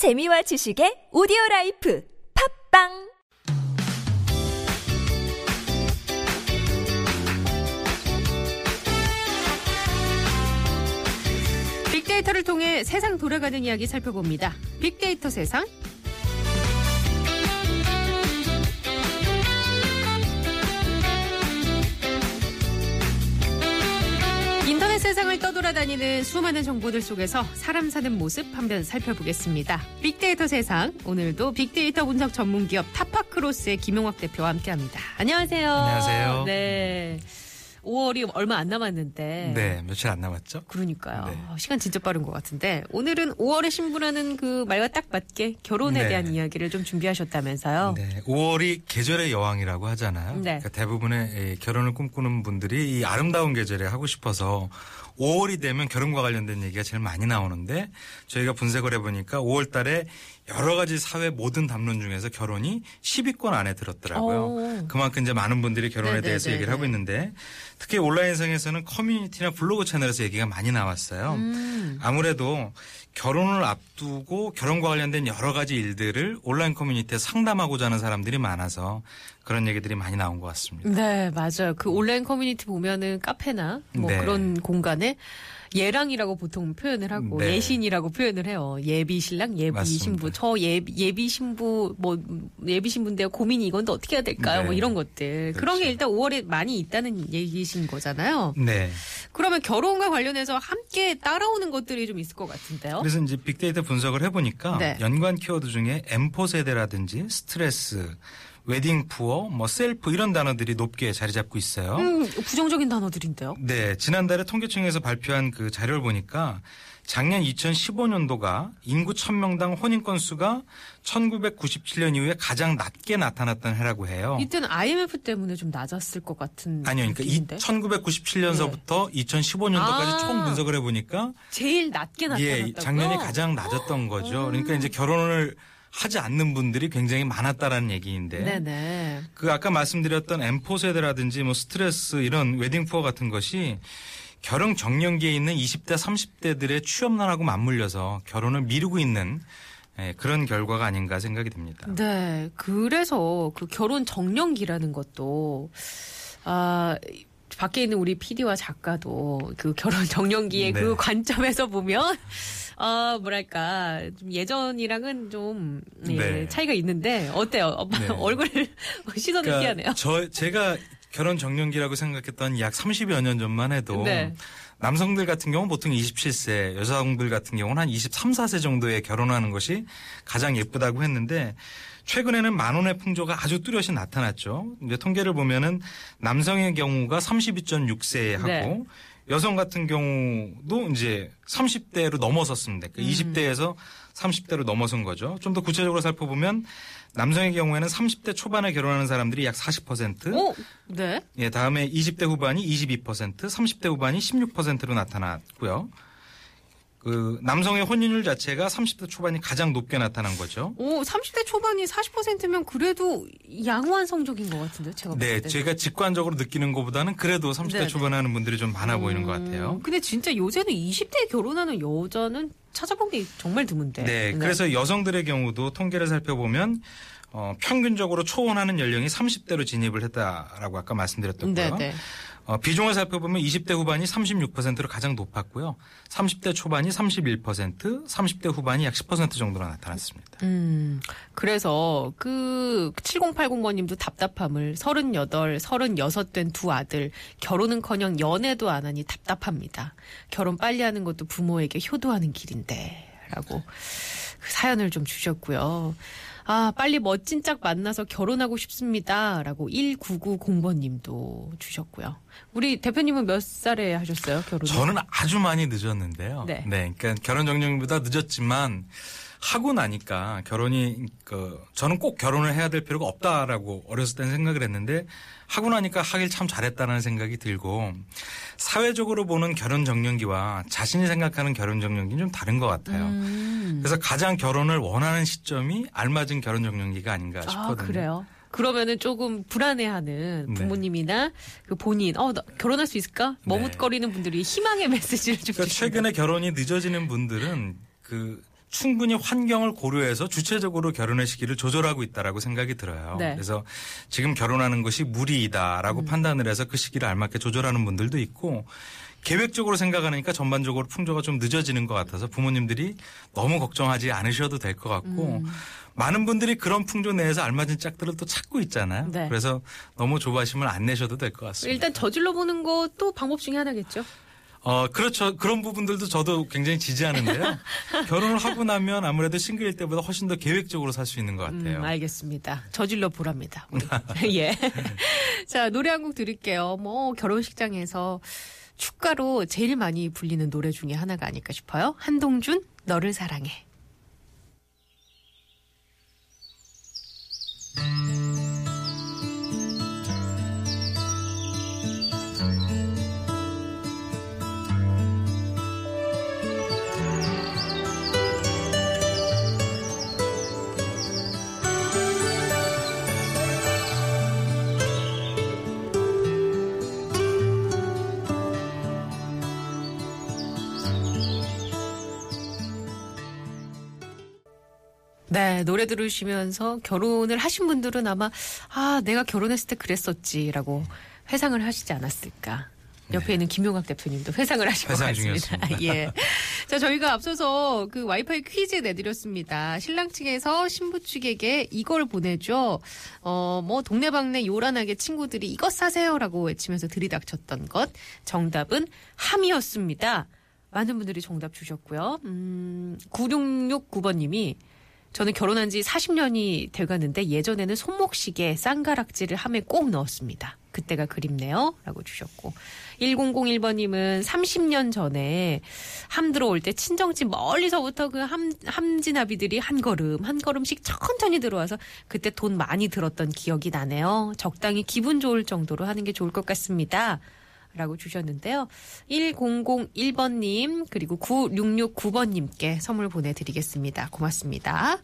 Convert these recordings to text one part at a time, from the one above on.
재미와 지식의 오디오 라이프 팟빵 빅데이터를 통해 세상 돌아가는 이야기 살펴봅니다. 빅데이터 세상. 세상을 떠돌아다니는 수많은 정보들 속에서 사람 사는 모습 한번 살펴보겠습니다. 빅데이터 세상 오늘도 빅데이터 분석 전문 기업 타파크로스의 김용학 대표와 함께합니다. 안녕하세요. 안녕하세요. 네. 5월이 얼마 안 남았는데 네, 며칠 안 남았죠? 그러니까요. 네. 아, 시간 진짜 빠른 것 같은데 오늘은 5월에 신부라는 그 말과 딱 맞게 결혼에 네. 대한 이야기를 좀 준비하셨다면서요. 네, 5월이 계절의 여왕이라고 하잖아요. 네. 그러니까 대부분의 이 결혼을 꿈꾸는 분들이 이 아름다운 계절에 하고 싶어서 5월이 되면 결혼과 관련된 얘기가 제일 많이 나오는데 저희가 분석을 해보니까 5월 달에 여러 가지 사회 모든 담론 중에서 결혼이 10위권 안에 들었더라고요. 오. 그만큼 이제 많은 분들이 결혼에 네네네네. 대해서 얘기를 하고 있는데 특히 온라인상에서는 커뮤니티나 블로그 채널에서 얘기가 많이 나왔어요. 음. 아무래도 결혼을 앞두고 결혼과 관련된 여러 가지 일들을 온라인 커뮤니티에 상담하고자 하는 사람들이 많아서 그런 얘기들이 많이 나온 것 같습니다. 네, 맞아요. 그 온라인 커뮤니티 보면은 카페나 뭐 네. 그런 공간에 예랑이라고 보통 표현을 하고 네. 예신이라고 표현을 해요. 예비 신랑, 예비 맞습니다. 신부. 저 예비, 예비 신부 뭐 예비 신부인데요. 고민이 이건데 어떻게 해야 될까요? 네. 뭐 이런 것들. 그런 게 그렇죠. 일단 5월에 많이 있다는 얘기신 거잖아요. 네. 그러면 결혼과 관련해서 함께 따라오는 것들이 좀 있을 것 같은데요. 그래서 이제 빅데이터 분석을 해보니까 네. 연관 키워드 중에 N포 세대라든지 스트레스, 웨딩 푸어, 뭐 셀프 이런 단어들이 높게 자리 잡고 있어요. 음, 부정적인 단어들인데요. 네, 지난달에 통계청에서 발표한 그 자료를 보니까 작년 2015년도가 인구 1000명당 혼인 건수가 1997년 이후에 가장 낮게 나타났던 해라고 해요. 이때는 IMF 때문에 좀 낮았을 것 같은 아니요, 그러니까 이, 느낌인데? 1997년서부터 2015년도까지 아. 총 분석을 해 보니까 제일 낮게 나타났다고요? 예, 작년이 가장 낮았던 거죠. 그러니까 이제 결혼을 하지 않는 분들이 굉장히 많았다라는 얘기인데 네네. 그 아까 말씀드렸던 M4 세대라든지 뭐 스트레스 이런 웨딩 푸어 같은 것이 결혼 정년기에 있는 20대 30대들의 취업난하고 맞물려서 결혼을 미루고 있는 예, 그런 결과가 아닌가 생각이 듭니다. 네, 그래서 그 결혼 정년기라는 것도 아 밖에 있는 우리 PD와 작가도 그 결혼 정년기의 네. 그 관점에서 보면 아 뭐랄까 좀 예전이랑은 좀 예, 네. 차이가 있는데 어때요? 어, 네. 얼굴 시선을 피하네요. 저 제가 결혼 정년기라고 생각했던 약 30여 년 전만 해도 네. 남성들 같은 경우는 보통 27세, 여성들 같은 경우는 한 23, 4세 정도에 결혼하는 것이 가장 예쁘다고 했는데 최근에는 만원의 풍조가 아주 뚜렷이 나타났죠. 이제 통계를 보면은 남성의 경우가 32.6세에 하고 네. 여성 같은 경우도 이제 30대로 넘어섰습니다. 그 20대에서 30대로 넘어선 거죠. 좀 더 구체적으로 살펴보면 남성의 경우에는 30대 초반에 결혼하는 사람들이 약 40%, 오, 네. 예, 다음에 20대 후반이 22%, 30대 후반이 16%로 나타났고요. 그 남성의 혼인율 자체가 30대 초반이 가장 높게 나타난 거죠. 오, 30대 초반이 40%면 그래도 양호한 성적인 것 같은데요, 제가 네. 제가 직관적으로 느끼는 것보다는 그래도 30대 네네. 초반에 하는 분들이 좀 많아 보이는 것 같아요. 음, 근데 진짜 요새는 20대에 결혼하는 여자는 찾아본 게 정말 드문데. 네, 그래서 여성들의 경우도 통계를 살펴보면 어, 평균적으로 초혼하는 연령이 30대로 진입을 했다라고 아까 말씀드렸던 네, 거요. 네. 어, 비중을 살펴보면 20대 후반이 36%로 가장 높았고요. 30대 초반이 31%, 30대 후반이 약 10% 정도로 나타났습니다. 음, 그래서 그 7080번님도 답답함을 38, 36된 두 아들 결혼은커녕 연애도 안 하니 답답합니다. 결혼 빨리 하는 것도 부모에게 효도하는 길인데라고 그 사연을 좀 주셨고요. 아, 빨리 멋진 짝 만나서 결혼하고 싶습니다. 라고 1990번님도 주셨고요. 우리 대표님은 몇 살에 하셨어요, 결혼? 저는 아주 많이 늦었는데요. 네. 그러니까 결혼 정년보다 늦었지만 하고 나니까 결혼이 그 저는 꼭 결혼을 해야 될 필요가 없다라고 어렸을 때는 생각을 했는데 하고 나니까 하길 참 잘했다는 생각이 들고 사회적으로 보는 결혼 정년기와 자신이 생각하는 결혼 정년기는 좀 다른 것 같아요. 음. 그래서 가장 결혼을 원하는 시점이 알맞은 결혼 정년기가 아닌가 싶거든요. 아, 그래요? 그러면은 조금 불안해하는 네. 부모님이나 그 본인, 어, 나 결혼할 수 있을까? 머뭇거리는 분들이 희망의 메시지를 좀 그러니까 최근에 결혼이 늦어지는 분들은 그 충분히 환경을 고려해서 주체적으로 결혼의 시기를 조절하고 있다라고 생각이 들어요. 네. 그래서 지금 결혼하는 것이 음. 무리이다라고 판단을 해서 그 시기를 알맞게 조절하는 분들도 있고 계획적으로 생각하니까 전반적으로 풍조가 좀 늦어지는 것 같아서 부모님들이 너무 걱정하지 않으셔도 될 것 같고 음. 많은 분들이 그런 풍조 내에서 알맞은 짝들을 또 찾고 있잖아요. 네. 그래서 너무 조바심을 안 내셔도 될 것 같습니다. 일단 저질러 보는 것도 방법 중에 하나겠죠. 어, 그렇죠. 그런 부분들도 저도 굉장히 지지하는데요. 결혼을 하고 나면 아무래도 싱글일 때보다 훨씬 더 계획적으로 살 수 있는 것 같아요. 음, 알겠습니다. 저질러 보랍니다. 예. 자, 노래 한 곡 드릴게요. 뭐, 결혼식장에서 축가로 제일 많이 불리는 노래 중에 하나가 아닐까 싶어요. 한동준, 너를 사랑해. 네, 노래 들으시면서 결혼을 하신 분들은 아마, 아, 내가 결혼했을 때 그랬었지라고 회상을 하시지 않았을까. 옆에 있는 김용학 대표님도 회상을 하신 것 회상 같습니다. 중이었습니다. 예. 자, 저희가 앞서서 그 와이파이 퀴즈 내드렸습니다. 신랑 측에서 신부 측에게 이걸 보내줘. 어, 뭐, 동네방네 요란하게 친구들이 이것 사세요라고 외치면서 들이닥쳤던 것. 정답은 함이었습니다. 많은 분들이 정답 주셨고요. 음, 9669번님이 저는 결혼한 지 40년이 돼가는데 예전에는 손목시계 쌍가락질을 함에 꼭 넣었습니다. 그때가 그립네요. 라고 주셨고. 1001번님은 30년 전에 함 들어올 때 친정집 멀리서부터 그 함, 함진아비들이 한 걸음, 한 걸음씩 천천히 들어와서 그때 돈 많이 들었던 기억이 나네요. 적당히 기분 좋을 정도로 하는 게 좋을 것 같습니다. 라고 주셨는데요. 1001번님, 그리고 9669번님께 선물 보내드리겠습니다. 고맙습니다.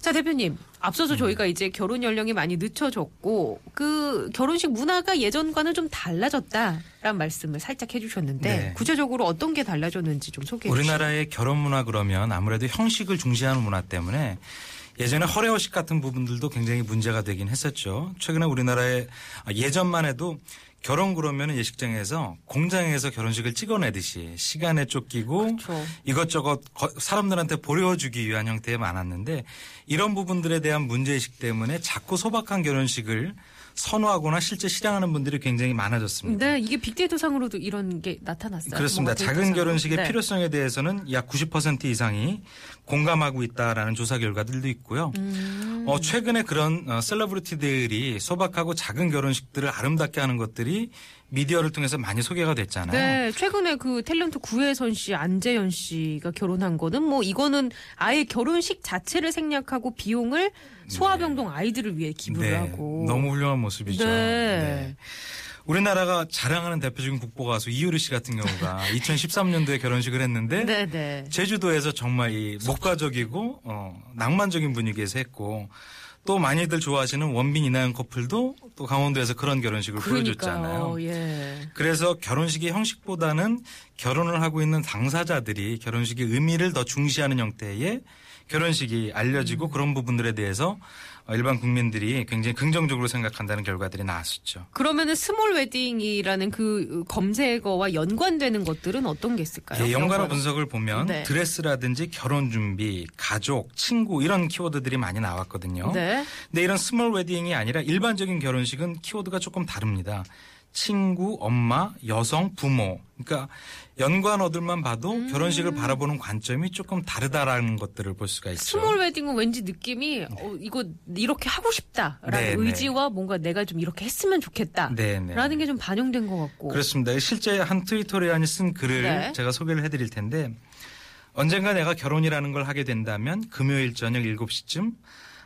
자, 대표님. 앞서서 저희가 이제 결혼 연령이 많이 늦춰졌고, 그 결혼식 문화가 예전과는 좀 달라졌다라는 말씀을 살짝 해주셨는데, 네. 구체적으로 어떤 게 달라졌는지 좀 소개해 주시죠. 우리나라의 결혼 문화 그러면 아무래도 형식을 중시하는 문화 때문에 예전에 허례허식 같은 부분들도 굉장히 문제가 되긴 했었죠. 최근에 우리나라의 아, 예전만 해도 결혼 그러면 예식장에서 공장에서 결혼식을 찍어내듯이 시간에 쫓기고 그렇죠. 이것저것 거- 사람들한테 보여주기 위한 형태에 많았는데 이런 부분들에 대한 문제의식 때문에 자꾸 소박한 결혼식을 선호하거나 실제 실행하는 분들이 굉장히 많아졌습니다. 네, 이게 빅데이터 상으로도 이런 게 나타났어요. 그렇습니다. 작은. 결혼식의 네. 필요성에 대해서는 약 90% 이상이 공감하고 있다라는 조사 결과들도 있고요. 음. 어, 최근에 그런 어, 셀러브리티들이 소박하고 작은 결혼식들을 아름답게 하는 것들이 미디어를 통해서 많이 소개가 됐잖아요. 네, 최근에 그 탤런트 구혜선 씨, 안재현 씨가 결혼한 거는 뭐 이거는 아예 결혼식 자체를 생략하고 비용을 소아병동 아이들을 위해 기부를 네, 하고. 너무 훌륭한 모습이죠. 네. 우리나라가 자랑하는 대표적인 국보 가수 이효리 씨 같은 경우가 2013년도에 결혼식을 했는데 네, 네. 제주도에서 정말 이 목가적이고 어, 낭만적인 분위기에서 했고 또 많이들 좋아하시는 원빈 이나영 커플도 또 강원도에서 그런 결혼식을 보여줬잖아요. 그러니까요. 예. 그래서 결혼식의 형식보다는 결혼을 하고 있는 당사자들이 결혼식의 의미를 더 중시하는 형태의 결혼식이 알려지고 그런 부분들에 대해서 일반 국민들이 굉장히 긍정적으로 생각한다는 결과들이 나왔었죠. 그러면은 스몰 웨딩이라는 그 검색어와 연관되는 것들은 어떤 게 있을까요? 예, 연관어? 분석을 보면 네. 드레스라든지 결혼 준비, 가족, 친구 이런 키워드들이 많이 나왔거든요. 네. 근데 이런 스몰 웨딩이 아니라 일반적인 결혼식은 키워드가 조금 다릅니다. 친구, 엄마, 여성, 부모. 그러니까 연관어들만 봐도 음. 결혼식을 바라보는 관점이 조금 다르다라는 것들을 볼 수가 있죠. 스몰 웨딩은 왠지 느낌이 어, 이거 이렇게 하고 싶다라는 네, 네. 의지와 뭔가 내가 좀 이렇게 했으면 좋겠다라는 네, 네. 게 좀 반영된 것 같고. 그렇습니다. 실제 한 트위터리안이 쓴 글을 네. 제가 소개를 해드릴 텐데 언젠가 내가 결혼이라는 걸 하게 된다면 금요일 저녁 7시쯤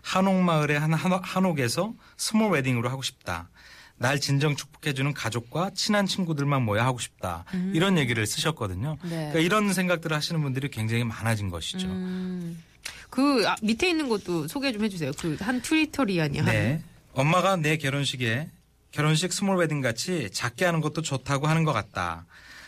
한옥마을의 한 한옥- 한옥에서 스몰 웨딩으로 하고 싶다. 날 진정 축복해주는 가족과 친한 친구들만 모여 하고 싶다. 이런 얘기를 쓰셨거든요. 네. 그러니까 이런 생각들을 하시는 분들이 굉장히 많아진 것이죠. 음, 그 아, 밑에 있는 것도 소개 좀 해주세요. 그 한 트위터리안이 한. 네. 엄마가 내 결혼식에 결혼식 스몰 웨딩 같이 작게 하는 것도 좋다고 하는 것 같다.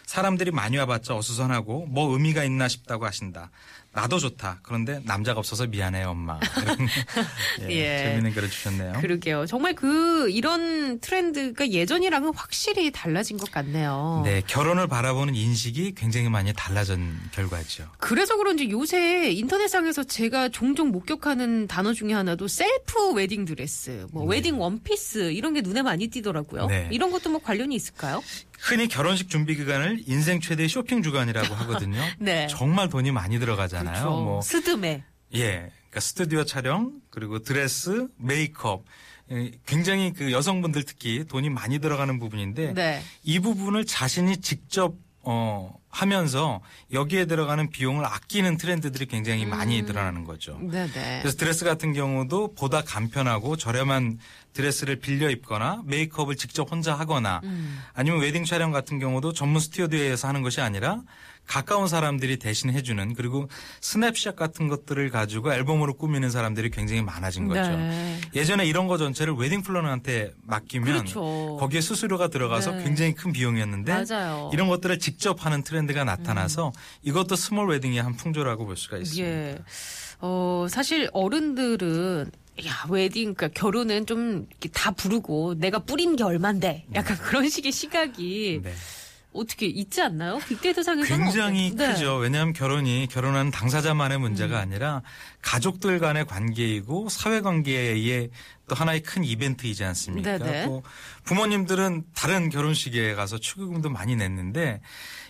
사람들이 많이 와봤자 어수선하고 뭐 의미가 있나 싶다고 하신다. 나도 좋다. 그런데 남자가 없어서 미안해요, 엄마. 예, 예. 재밌는 글을 주셨네요. 그러게요. 정말 그 이런 트렌드가 예전이랑은 확실히 달라진 것 같네요. 네, 결혼을 바라보는 인식이 굉장히 많이 달라진 결과죠. 그래서 그런지 요새 인터넷상에서 제가 종종 목격하는 단어 중에 하나도 셀프 웨딩 드레스, 뭐 웨딩 원피스 이런 게 눈에 많이 띄더라고요. 네. 이런 것도 뭐 관련이 있을까요? 흔히 결혼식 준비 기간을 인생 최대 쇼핑 주간이라고 하거든요. 네. 정말 돈이 많이 들어가잖아요. 그렇죠. 뭐 스드메. 예, 그러니까 스튜디오 촬영 그리고 드레스, 메이크업 예, 굉장히 그 여성분들 특히 돈이 많이 들어가는 부분인데 네. 이 부분을 자신이 직접 어 하면서 여기에 들어가는 비용을 아끼는 트렌드들이 굉장히 많이 드러나는 거죠. 네네. 그래서 드레스 같은 경우도 보다 간편하고 저렴한 드레스를 빌려 입거나 메이크업을 직접 혼자 하거나 음. 아니면 웨딩 촬영 같은 경우도 전문 스튜디오에서 하는 것이 아니라 가까운 사람들이 대신 해주는 그리고 스냅샷 같은 것들을 가지고 앨범으로 꾸미는 사람들이 굉장히 많아진 거죠. 네. 예전에 이런 거 전체를 웨딩 플래너한테 맡기면 그렇죠. 거기에 수수료가 들어가서 네. 굉장히 큰 비용이었는데 맞아요. 이런 것들을 직접 하는 트렌드가 나타나서 이것도 스몰 웨딩의 한 풍조라고 볼 수가 있습니다. 예. 어, 사실 어른들은 야, 웨딩, 그러니까 결혼은 좀 다 부르고 내가 뿌린 게 얼만데 약간 그런 식의 시각이 네. 어떻게 있지 않나요? 빅데이터 상에서는 굉장히? 네. 크죠. 왜냐하면 결혼이 결혼하는 당사자만의 문제가 음. 아니라 가족들 간의 관계이고 사회 관계의 또 하나의 큰 이벤트이지 않습니까? 네네. 또 부모님들은 다른 결혼식에 가서 축의금도 많이 냈는데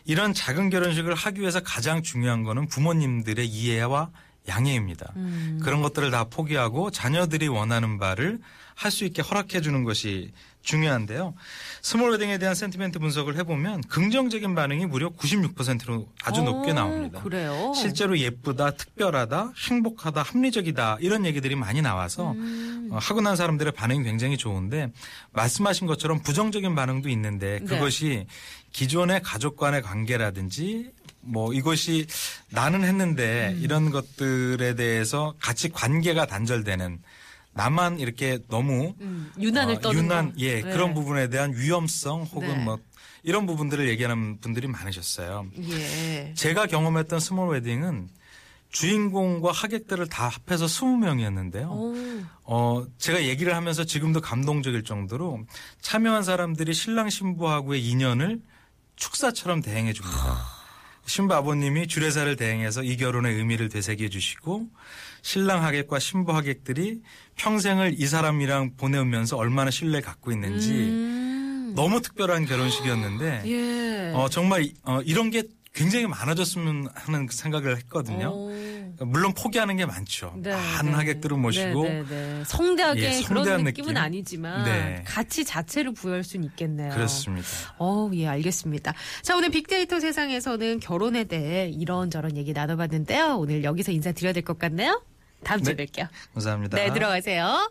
이런 작은 결혼식을 하기 위해서 가장 중요한 거는 부모님들의 이해와 양해입니다. 음. 그런 것들을 다 포기하고 자녀들이 원하는 바를 할 수 있게 허락해 주는 것이 중요한데요. 스몰 웨딩에 대한 sentiment 분석을 해보면 긍정적인 반응이 무려 96%로 아주 높게 어, 나옵니다. 그래요? 실제로 예쁘다, 특별하다, 행복하다, 합리적이다 이런 얘기들이 많이 나와서 음. 어, 하고 난 사람들의 반응이 굉장히 좋은데 말씀하신 것처럼 부정적인 반응도 있는데 네. 그것이 기존의 가족 간의 관계라든지 뭐 이것이 나는 했는데 음. 이런 것들에 대해서 같이 관계가 단절되는 나만 이렇게 너무 음, 유난을 어, 떠는 유난 거. 예 네. 그런 부분에 대한 위험성 혹은 네. 뭐 이런 부분들을 얘기하는 분들이 많으셨어요. 예. 제가 경험했던 스몰 웨딩은 주인공과 하객들을 다 합해서 20명이었는데요. 오. 어, 제가 얘기를 하면서 지금도 감동적일 정도로 참여한 사람들이 신랑 신부하고의 인연을 축사처럼 대행해 줍니다. 신부 아버님이 주례사를 대행해서 이 결혼의 의미를 되새겨 주시고 신랑 하객과 신부 하객들이 평생을 이 사람이랑 보내면서 얼마나 신뢰 갖고 있는지 음. 너무 특별한 결혼식이었는데 예. 어, 정말 어, 이런 게 굉장히 많아졌으면 하는 그 생각을 했거든요. 오. 물론 포기하는 게 많죠. 네, 많은 네. 하객들을 모시고 네, 네, 네. 성대하게 예, 그런 느낌은 느낌. 아니지만 네. 가치 자체를 부여할 수는 있겠네요. 그렇습니다. 어, 예, 알겠습니다. 자, 오늘 빅데이터 세상에서는 결혼에 대해 이런저런 얘기 나눠봤는데요. 오늘 여기서 인사드려야 될 것 같네요. 다음 주에 네. 뵐게요. 감사합니다. 네, 들어가세요.